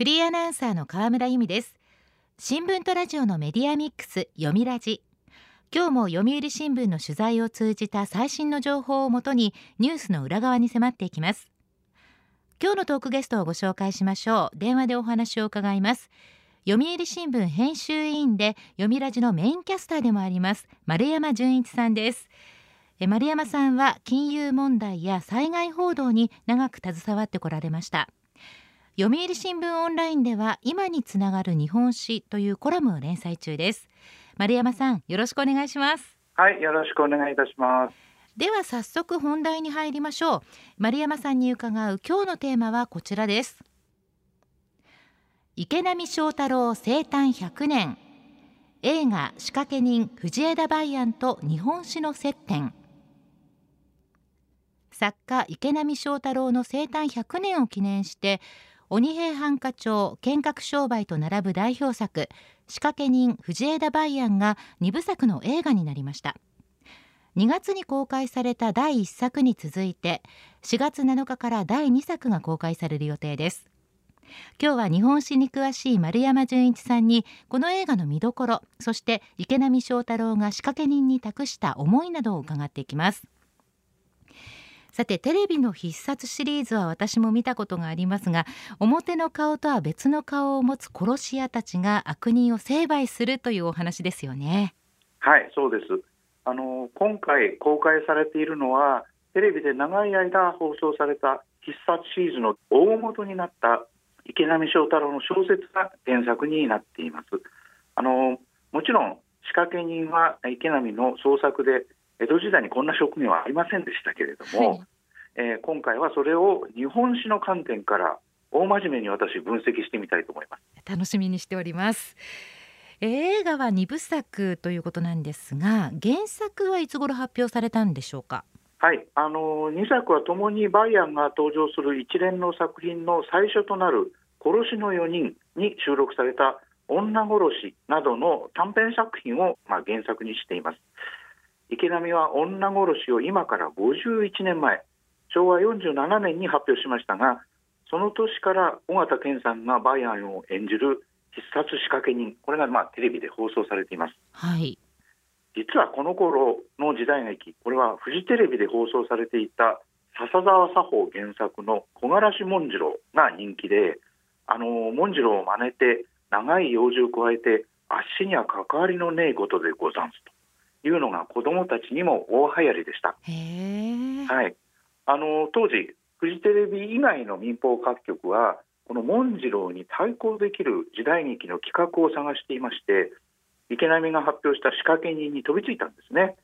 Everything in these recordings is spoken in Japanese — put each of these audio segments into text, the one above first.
フリーアナウンサーの河村由美です。新聞とラジオのメディアミックス読みラジ。今日も読売新聞の取材を通じた最新の情報をもとにニュースの裏側に迫っていきます。今日のトークゲストをご紹介しましょう。電話でお話を伺います。読売新聞編集委員で読みラジのメインキャスターでもあります丸山純一さんです。丸山さんは金融問題や災害報道に長く携わってこられました。読売新聞オンラインでは今につながる日本史というコラムを連載中です。丸山さんよろしくお願いします。はいよろしくお願いいたします。では早速本題に入りましょう。丸山さんに伺う今日のテーマはこちらです。池波正太郎生誕100年。映画仕掛け人藤枝梅安と日本史の接点。作家池波正太郎の生誕100年を記念して鬼平犯科帳剣閣商売と並ぶ代表作仕掛け人藤枝梅安が2部作の映画になりました。2月に公開された第1作に続いて4月7日から第2作が公開される予定です。今日は日本史に詳しい丸山純一さんにこの映画の見どころそして池波正太郎が仕掛け人に託した思いなどを伺っていきます。さてテレビの必殺シリーズは私も見たことがありますが表の顔とは別の顔を持つ殺し屋たちが悪人を成敗するというお話ですよね。はいそうです。あの今回公開されているのはテレビで長い間放送された必殺シリーズの大元になった池波正太郎の小説が原作になっています。あのもちろん仕掛け人は池波の創作で江戸時代にこんな職業はありませんでしたけれども、はい、えー、今回はそれを日本史の観点から大真面目に私分析してみたいと思います。楽しみにしております。映画は2部作ということなんですが原作はいつ頃発表されたんでしょうか？はい。あの2作はともにバイアンが登場する一連の作品の最初となる「殺しの4人」に収録された「女殺し」などの短編作品を、まあ、原作にしています。池波は女殺しを今から51年前昭和47年に発表しましたがその年から尾形健さんがバイアンを演じる必殺仕掛け人これがまあテレビで放送されています、はい、実はこの頃の時代劇これはフジテレビで放送されていた笹沢作法原作の「木枯らし紋次郎」が人気であの紋次郎を真似て長い幼児を加えてあっしには関わりのねえことでござんすというのが子どもたちにも大流行りでした。はい、あの当時フジテレビ以外の民放各局はこの紋次郎に対抗できる時代劇の企画を探していまして池波が発表した仕掛け人に飛びついたんですね。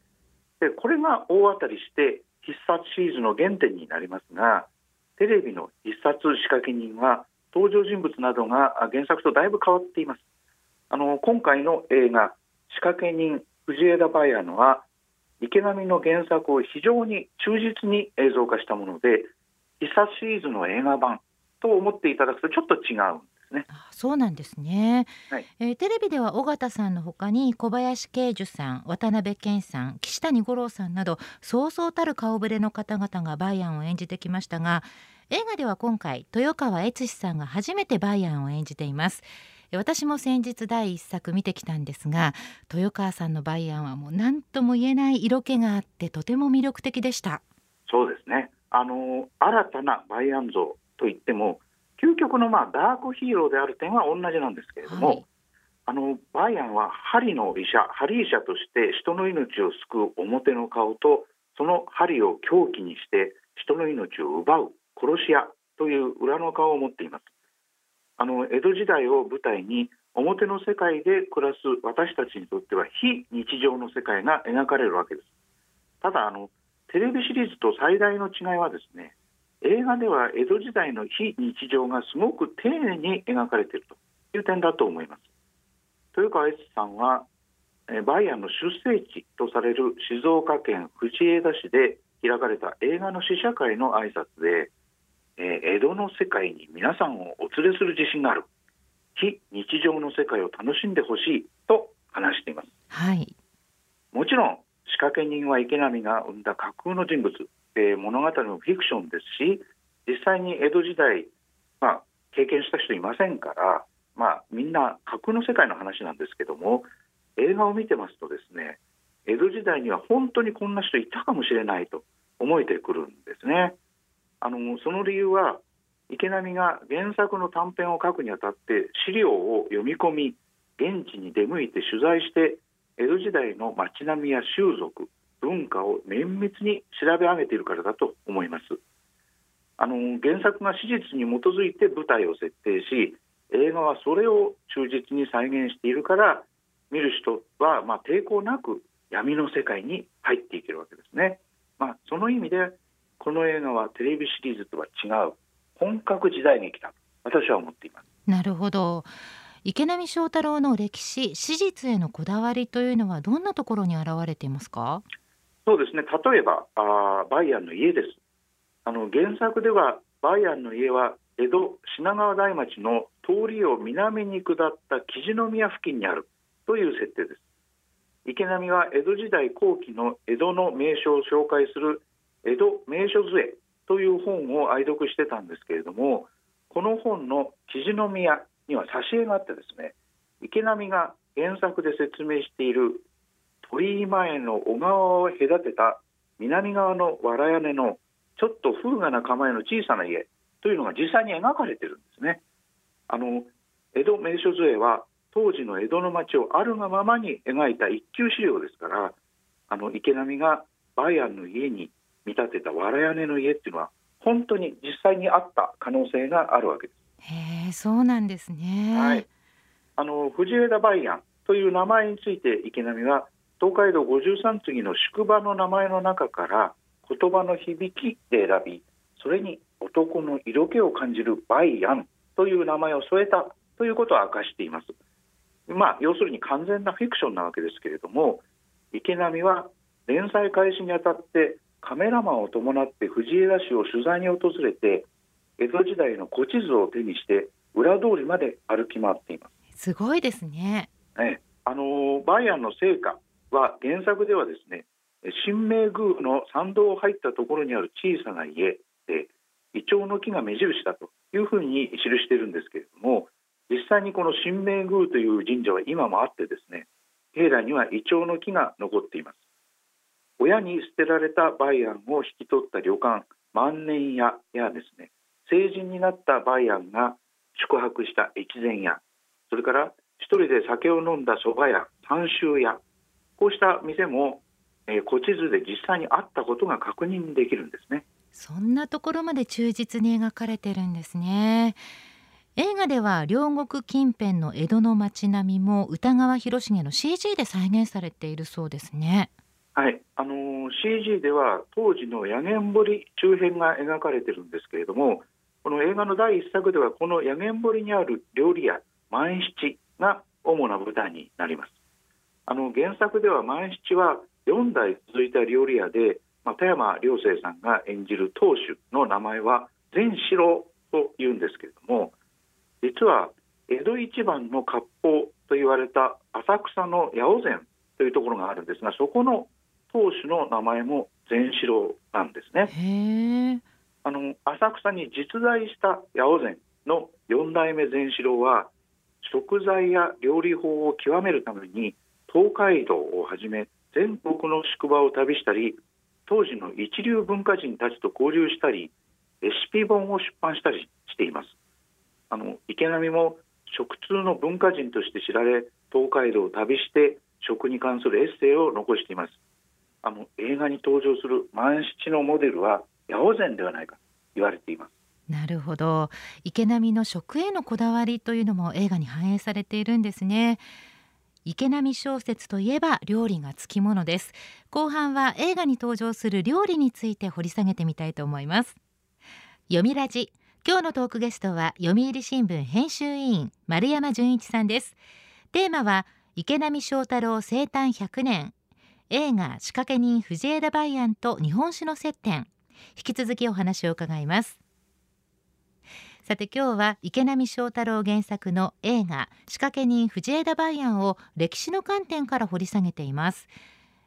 でこれが大当たりして必殺シリーズの原点になりますがテレビの必殺仕掛け人は登場人物などが原作とだいぶ変わっています。あの今回の映画仕掛け人藤枝バイアのは池波の原作を非常に忠実に映像化したもので必殺シリーズの映画版と思っていただくとちょっと違うんですね。そうなんですね、はい、えー、テレビでは尾形さんのほかに小林慶樹さん渡辺謙さん岸谷五郎さんなどそうそうたる顔ぶれの方々がバイアンを演じてきましたが映画では今回豊川悦司さんが初めてバイアンを演じています。私も先日第一作見てきたんですが豊川さんのバイアンはもう何とも言えない色気があってとても魅力的でした。そうですね。あの新たなバイアン像といっても究極のまあダークヒーローである点は同じなんですけれども、はい、あのバイアンは針の医者針医者として人の命を救う表の顔とその針を凶器にして人の命を奪う殺し屋という裏の顔を持っていますあの江戸時代を舞台に表の世界で暮らす私たちにとっては非日常の世界が描かれるわけです。ただあのテレビシリーズと最大の違いはですね映画では江戸時代の非日常がすごく丁寧に描かれているという点だと思います。豊川悦司さんはバイアンの出生地とされる静岡県藤枝市で開かれた映画の試写会の挨拶でえー、江戸の世界に皆さんをお連れする自信がある。非日常の世界を楽しんでほしいと話しています、はい、もちろん仕掛け人は池波が生んだ架空の人物、えー、物語のフィクションですし実際に江戸時代、まあ、経験した人いませんから、まあ、みんな架空の世界の話なんですけども映画を見てますとですね江戸時代には本当にこんな人いたかもしれないと思えてくるんですね。あのその理由は池波が原作の短編を書くにあたって資料を読み込み現地に出向いて取材して江戸時代の街並みや習俗文化を綿密に調べ上げているからだと思います。あの原作が史実に基づいて舞台を設定し映画はそれを忠実に再現しているから見る人はまあ抵抗なく闇の世界に入っていけるわけですね、まあ、その意味でこの映画はテレビシリーズとは違う本格時代劇だと私は思っています。なるほど。池波正太郎の歴史史実へのこだわりというのはどんなところに現れていますか？そうですね。例えばあバイアンの家です。あの原作ではバイアンの家は江戸品川台町の通りを南に下った木地宮付近にあるという設定です。池波は江戸時代後期の江戸の名所を紹介する江戸名所図絵という本を愛読してたんですけれどもこの本の木地宮には挿絵があってですね池波が原作で説明している鳥居前の小川を隔てた南側の藁屋根のちょっと風雅な構えの小さな家というのが実際に描かれてるんですね。あの江戸名所図絵は当時の江戸の町をあるがままに描いた一級資料ですからあの池波がバイアンの家に見立てた藁屋根の家っていうのは本当に実際にあった可能性があるわけです。へえ、そうなんですね。はい。あの藤枝梅安という名前について池波は東海道五十三次の宿場の名前の中から言葉の響きで選び、それに男の色気を感じる梅安という名前を添えたということを明かしています。まあ、要するに完全なフィクションなわけですけれども、池波は連載開始にあたってカメラマンを伴って藤枝市を取材に訪れて江戸時代の古地図を手にして裏通りまで歩き回っています。すごいですね。ねあのバイアンの成果は原作ではですね新明宮の参道を入ったところにある小さな家でイチョウの木が目印だというふうに記しているんですけれども実際にこの新明宮という神社は今もあってですね境内にはイチョウの木が残っています親に捨てられたバイアンを引き取った旅館万年屋やですね成人になったバイアンが宿泊した越前屋それから一人で酒を飲んだ蕎麦屋三州屋こうした店も、えー、古地図で実際にあったことが確認できるんですね。そんなところまで忠実に描かれてるんですね。映画では両国近辺の江戸の街並みも歌川広重の CG で再現されているそうですね。はい、あの、CG では当時の野源堀周辺が描かれてるんですけれどもこの映画の第一作ではこの野源堀にある料理屋万七が主な舞台になります。あの原作では万七は4代続いた料理屋で、まあ、田山良生さんが演じる当主の名前は善四郎というんですけれども実は江戸一番の割烹と言われた浅草の八百膳というところがあるんですがそこの当主の名前も善四郎なんですね。あの浅草に実在した八百膳の4代目善四郎は食材や料理法を極めるために東海道をはじめ全国の宿場を旅したり当時の一流文化人たちと交流したりレシピ本を出版したりしています。あの池波も食通の文化人として知られ東海道を旅して食に関するエッセイを残していますあの映画に登場する万七のモデルは八百膳ではないかと言われています。なるほど。池波の食へのこだわりというのも映画に反映されているんですね。池波小説といえば料理がつきものです。後半は映画に登場する料理について掘り下げてみたいと思います。読みラジ。今日のトークゲストは読売新聞編集委員丸山純一さんです。テーマは池波正太郎生誕100年。映画仕掛け人藤枝梅安と日本酒の接点。引き続きお話を伺います。さて今日は池波正太郎原作の映画仕掛け人藤枝梅安を歴史の観点から掘り下げています。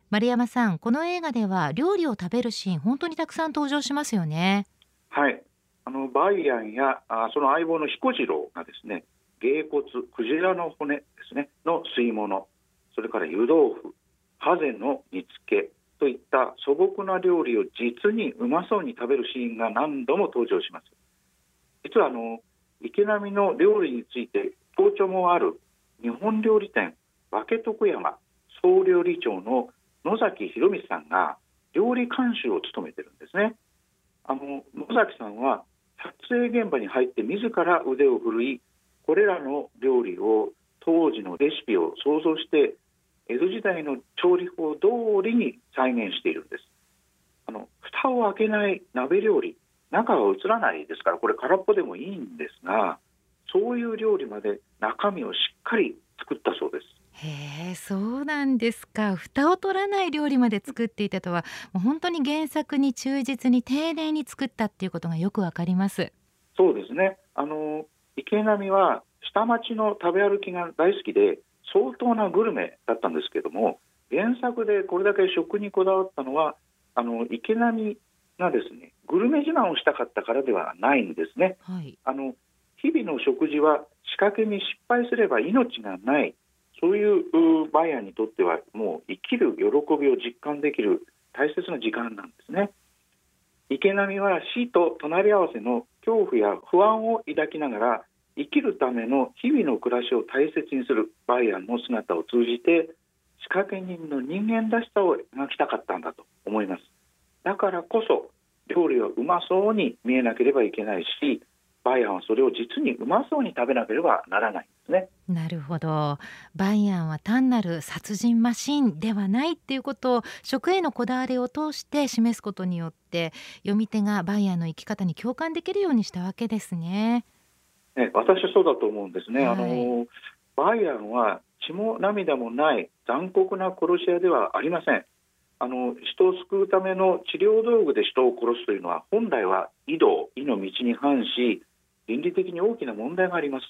丸山さんこの映画では料理を食べるシーン本当にたくさん登場しますよね。はい。あのバイアンやあその相棒の彦次郎がですね芸骨クジラの骨ですねの吸い物それから湯豆腐ハゼの煮付けといった素朴な料理を実にうまそうに食べるシーンが何度も登場します。実はあの池波の料理について強調もある日本料理店和気徳山総料理長の野崎博光さんが料理監修を務めてるんですね。あの野崎さんは撮影現場に入って自ら腕を振るいこれらの料理を当時のレシピを想像して江戸時代の調理法通りに再現しているんです。あの蓋を開けない鍋料理中は映らないですからこれ空っぽでもいいんですがそういう料理まで中身をしっかり作ったそうです。へえそうなんですか。蓋を取らない料理まで作っていたとはもう本当に原作に忠実に丁寧に作ったっていうことがよくわかります。そうですね。あの池波は下町の食べ歩きが大好きで相当なグルメだったんですけども原作でこれだけ食にこだわったのはあの池波がですねグルメ自慢をしたかったからではないんですね。はい、あの日々の食事は仕掛けに失敗すれば命がないそういうバイヤーにとってはもう生きる喜びを実感できる大切な時間なんですね。池波は死と隣り合わせの恐怖や不安を抱きながら生きるための日々の暮らしを大切にするバイアンの姿を通じて仕掛け人の人間らしさを描きたかったんだと思います。だからこそ料理はうまそうに見えなければいけないしバイアンはそれを実にうまそうに食べなければならないんですね。なるほど。バイアンは単なる殺人マシンではないっていうことを食へのこだわりを通して示すことによって読み手がバイアンの生き方に共感できるようにしたわけですね。ね、私はそうだと思うんですね。はい、あのバイアンは血も涙もない残酷な殺し屋ではありません。あの人を救うための治療道具で人を殺すというのは本来は井戸、井の道に反し倫理的に大きな問題があります。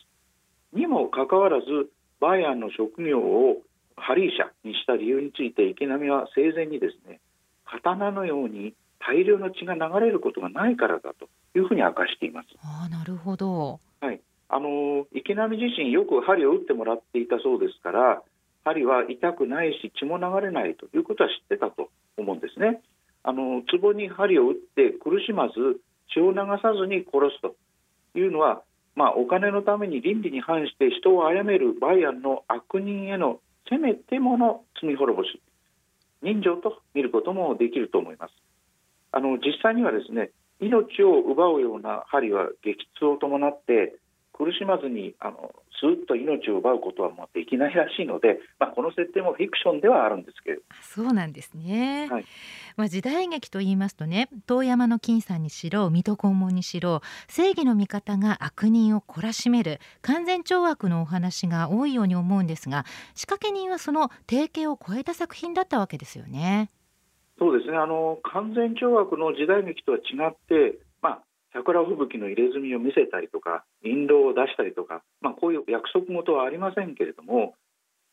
にもかかわらずバイアンの職業をハリーシャにした理由について池波は生前にですね刀のように大量の血が流れることがないからだというふうに明かしています。あなるほどはいあの池波自身よく針を打ってもらっていたそうですから針は痛くないし血も流れないということは知ってたと思うんですね。あの壺に針を打って苦しまず血を流さずに殺すというのは、まあ、お金のために倫理に反して人を殺めるバイアンの悪人へのせめてもの罪滅ぼし人情と見ることもできると思います。あの実際にはですね命を奪うような針は激痛を伴って苦しまずにあのスーッと命を奪うことはもうできないらしいので、まあ、この設定もフィクションではあるんですけど。そうなんですね、はい、まあ、時代劇と言いますとね遠山の金さんにしろ水戸黄門にしろ正義の味方が悪人を懲らしめる完全懲悪のお話が多いように思うんですが仕掛け人はその定型を超えた作品だったわけですよね。そうですね。あの完全懲悪の時代劇とは違って、まあ、桜吹雪の入れ墨を見せたりとか印籠を出したりとか、まあ、こういう約束事はありませんけれども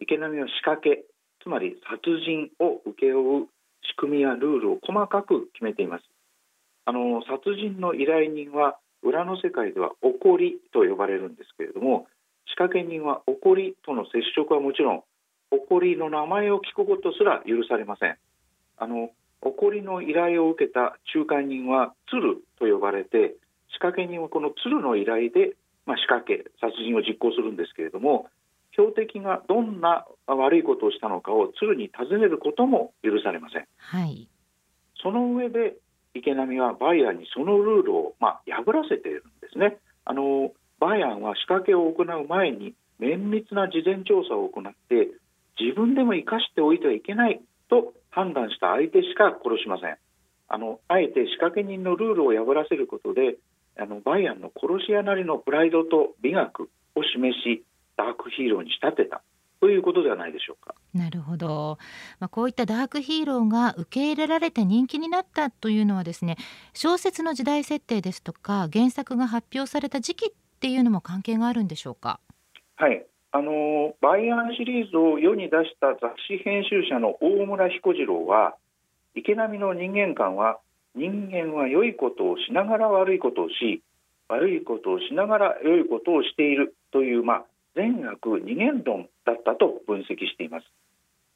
池波は仕掛けつまり殺人を請け負う仕組みやルールを細かく決めています。あの殺人の依頼人は裏の世界では怒りと呼ばれるんですけれども仕掛け人は怒りとの接触はもちろん怒りの名前を聞くことすら許されません。あの怒りの依頼を受けた仲介人は鶴と呼ばれて仕掛け人はこの鶴の依頼で、まあ、仕掛け殺人を実行するんですけれども標的がどんな悪いことをしたのかを鶴に尋ねることも許されません。はい、その上で池波はバイアンにそのルールを、まあ、破らせているんですね。あのバイアンは仕掛けを行う前に綿密な事前調査を行って自分でも生かしておいてはいけないと判断した相手しか殺しません。あのあえて仕掛け人のルールを破らせることであのバイアンの殺し屋なりのプライドと美学を示しダークヒーローに仕立てたということではないでしょうか。なるほど、まあ、こういったダークヒーローが受け入れられて人気になったというのはですね小説の時代設定ですとか原作が発表された時期っていうのも関係があるんでしょうか？はいあのバイアンシリーズを世に出した雑誌編集者の大村彦次郎は池波の人間観は人間は良いことをしながら悪いことをし悪いことをしながら良いことをしているという、まあ、善悪二元論だったと分析しています。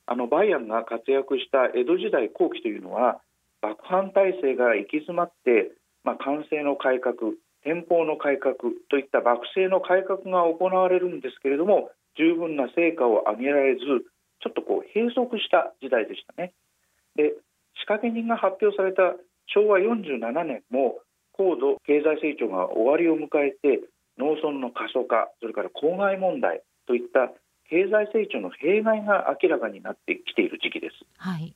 あのバイアンが活躍した江戸時代後期というのは幕藩体制が行き詰まって、まあ、官制の改革天保の改革といった幕政の改革が行われるんですけれども十分な成果を上げられずちょっとこう閉塞した時代でしたね。で仕掛け人が発表された昭和47年も高度経済成長が終わりを迎えて農村の過疎化それから公害問題といった経済成長の弊害が明らかになってきている時期です。はい、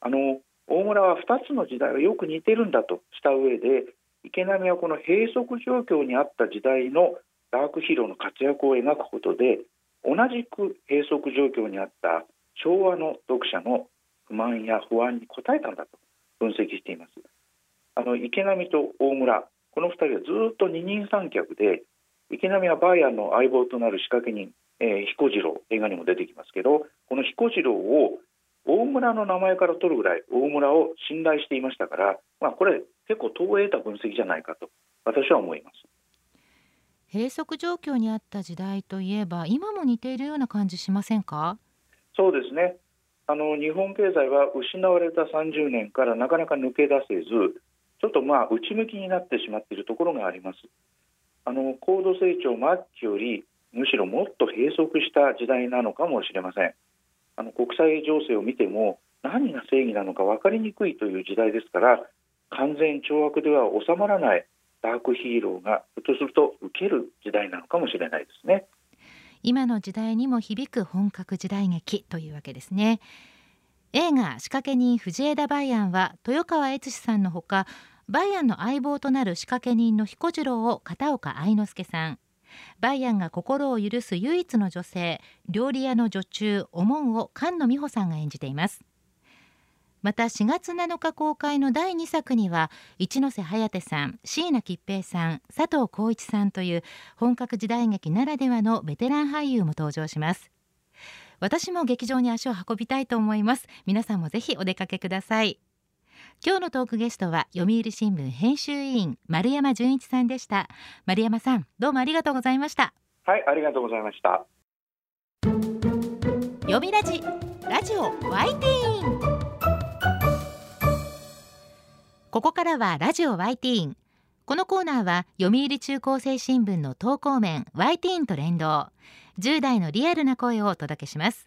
あの大村は2つの時代がよく似てるんだとした上で池波はこの閉塞状況にあった時代のダークヒーローの活躍を描くことで同じく閉塞状況にあった昭和の読者の不満や不安に応えたんだと分析しています。あの池波と大村この2人はずっと二人三脚で池波はバイアンの相棒となる仕掛け人、えー、彦次郎映画にも出てきますけどこの彦次郎を大村の名前から取るぐらい大村を信頼していましたから、まあ、これ結構遠得た分析じゃないかと私は思います。閉塞状況にあった時代といえば今も似ているような感じしませんか？そうですね。あの日本経済は失われた30年からなかなか抜け出せずちょっとまあ内向きになってしまっているところがあります。あの高度成長末期よりむしろもっと閉塞した時代なのかもしれませんあの国際情勢を見ても何が正義なのか分かりにくいという時代ですから完全懲悪では収まらないダークヒーローがひょっとすると受ける時代なのかもしれないですね。今の時代にも響く本格時代劇というわけですね。映画仕掛け人藤枝梅安は豊川悦司さんのほか梅安の相棒となる仕掛け人の彦次郎を片岡愛之助さんバイアンが心を許す唯一の女性料理屋の女中おもんを菅野美穂さんが演じています。また4月7日公開の第2作には一ノ瀬颯さん椎名桔平さん佐藤浩一さんという本格時代劇ならではのベテラン俳優も登場します。私も劇場に足を運びたいと思います。皆さんもぜひお出かけください。今日のトークゲストは読売新聞編集委員丸山純一さんでした。丸山さんどうもありがとうございました。はいありがとうございました。読みラジラジオワイティーン。ここからはラジオワイティーン。このコーナーは読売中高生新聞の投稿面ワイティーンと連動。10代のリアルな声をお届けします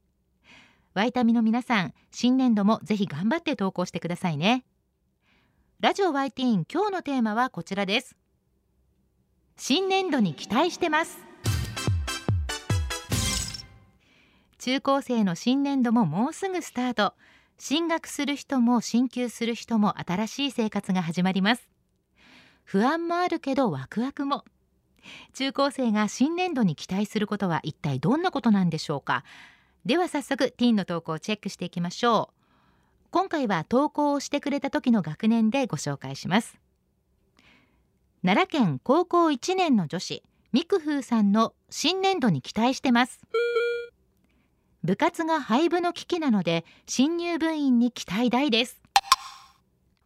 ワイタミの皆さん新年度もぜひ頑張って投稿してくださいね。ラジオワイティーン今日のテーマはこちらです。新年度に期待してます。中高生の新年度ももうすぐスタート。進学する人も進級する人も新しい生活が始まります。不安もあるけどワクワクも。中高生が新年度に期待することは一体どんなことなんでしょうか？では早速ティーンの投稿をチェックしていきましょう。今回は投稿をしてくれた時の学年でご紹介します。奈良県高校1年の女子ミクフーさんの新年度に期待してます。部活が廃部の危機なので新入部員に期待大です。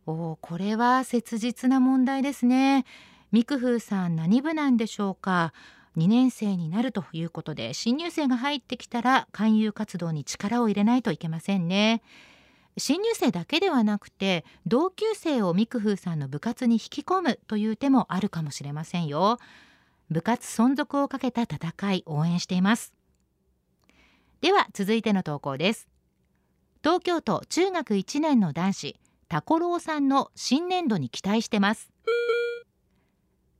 おおこれは切実な問題ですね。ミクフーさん何部なんでしょうか？2年生になるということで新入生が入ってきたら勧誘活動に力を入れないといけませんね。新入生だけではなくて同級生をミクフーさんの部活に引き込むという手もあるかもしれませんよ。部活存続をかけた戦い応援しています。では続いての投稿です。東京都中学1年の男子タコロウさんの新年度に期待してます。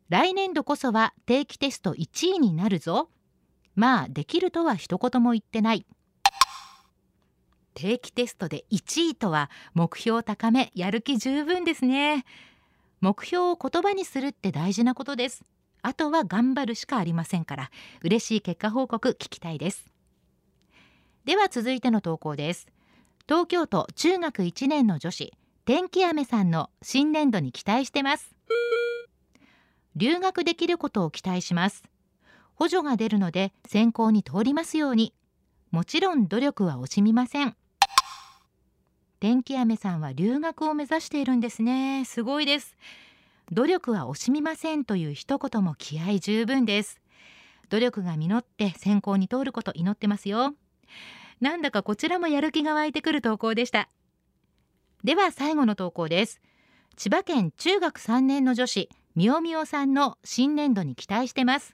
来年度こそは定期テスト1位になるぞ。まあできるとは一言も言ってない。定期テストで1位とは目標高めやる気十分ですね。目標を言葉にするって大事なことです。あとは頑張るしかありませんから。嬉しい結果報告聞きたいです。では続いての投稿です。東京都中学1年の女子天気雨さんの新年度に期待してます。留学できることを期待します。補助が出るので選考に通りますように。もちろん努力は惜しみません。天気雨さんは留学を目指しているんですね。すごいです。努力は惜しみませんという一言も気合十分です。努力が実って選考に通ること祈ってますよ。なんだかこちらもやる気が湧いてくる投稿でした。では最後の投稿です。千葉県中学3年の女子。みおみおさんの新年度に期待してます。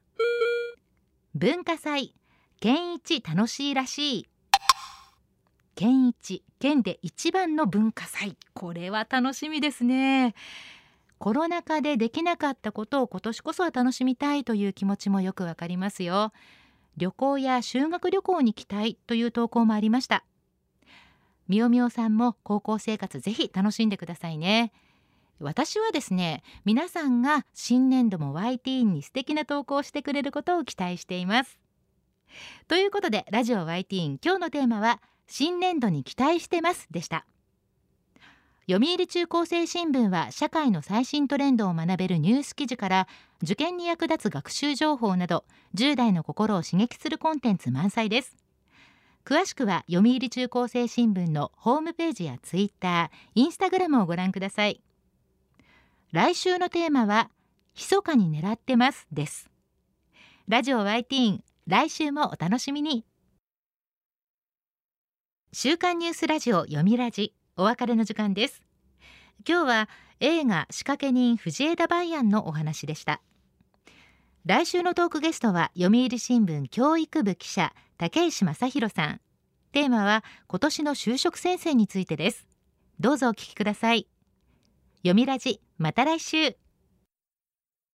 文化祭県一楽しいらしい。県一県で一番の文化祭。これは楽しみですね。コロナ禍でできなかったことを今年こそは楽しみたいという気持ちもよくわかりますよ。旅行や修学旅行に行きたいという投稿もありました。みおみおさんも高校生活ぜひ楽しんでくださいね。私はですね皆さんが新年度も YT に素敵な投稿をしてくれることを期待しています。ということでラジオ YT 今日のテーマは新年度に期待してますでした。読売中高生新聞は社会の最新トレンドを学べるニュース記事から受験に役立つ学習情報など10代の心を刺激するコンテンツ満載です。詳しくは読売中高生新聞のホームページやツイッター、インスタグラムをご覧ください。来週のテーマは密かに狙ってますです。ラジオ Y ティーン来週もお楽しみに。週刊ニュースラジオ読みラジお別れの時間です。今日は映画仕掛け人藤枝梅安のお話でした。来週のトークゲストは読売新聞教育部記者竹石正弘さん。テーマは今年の就職戦線についてです。どうぞお聞きください。読みラジまた来週。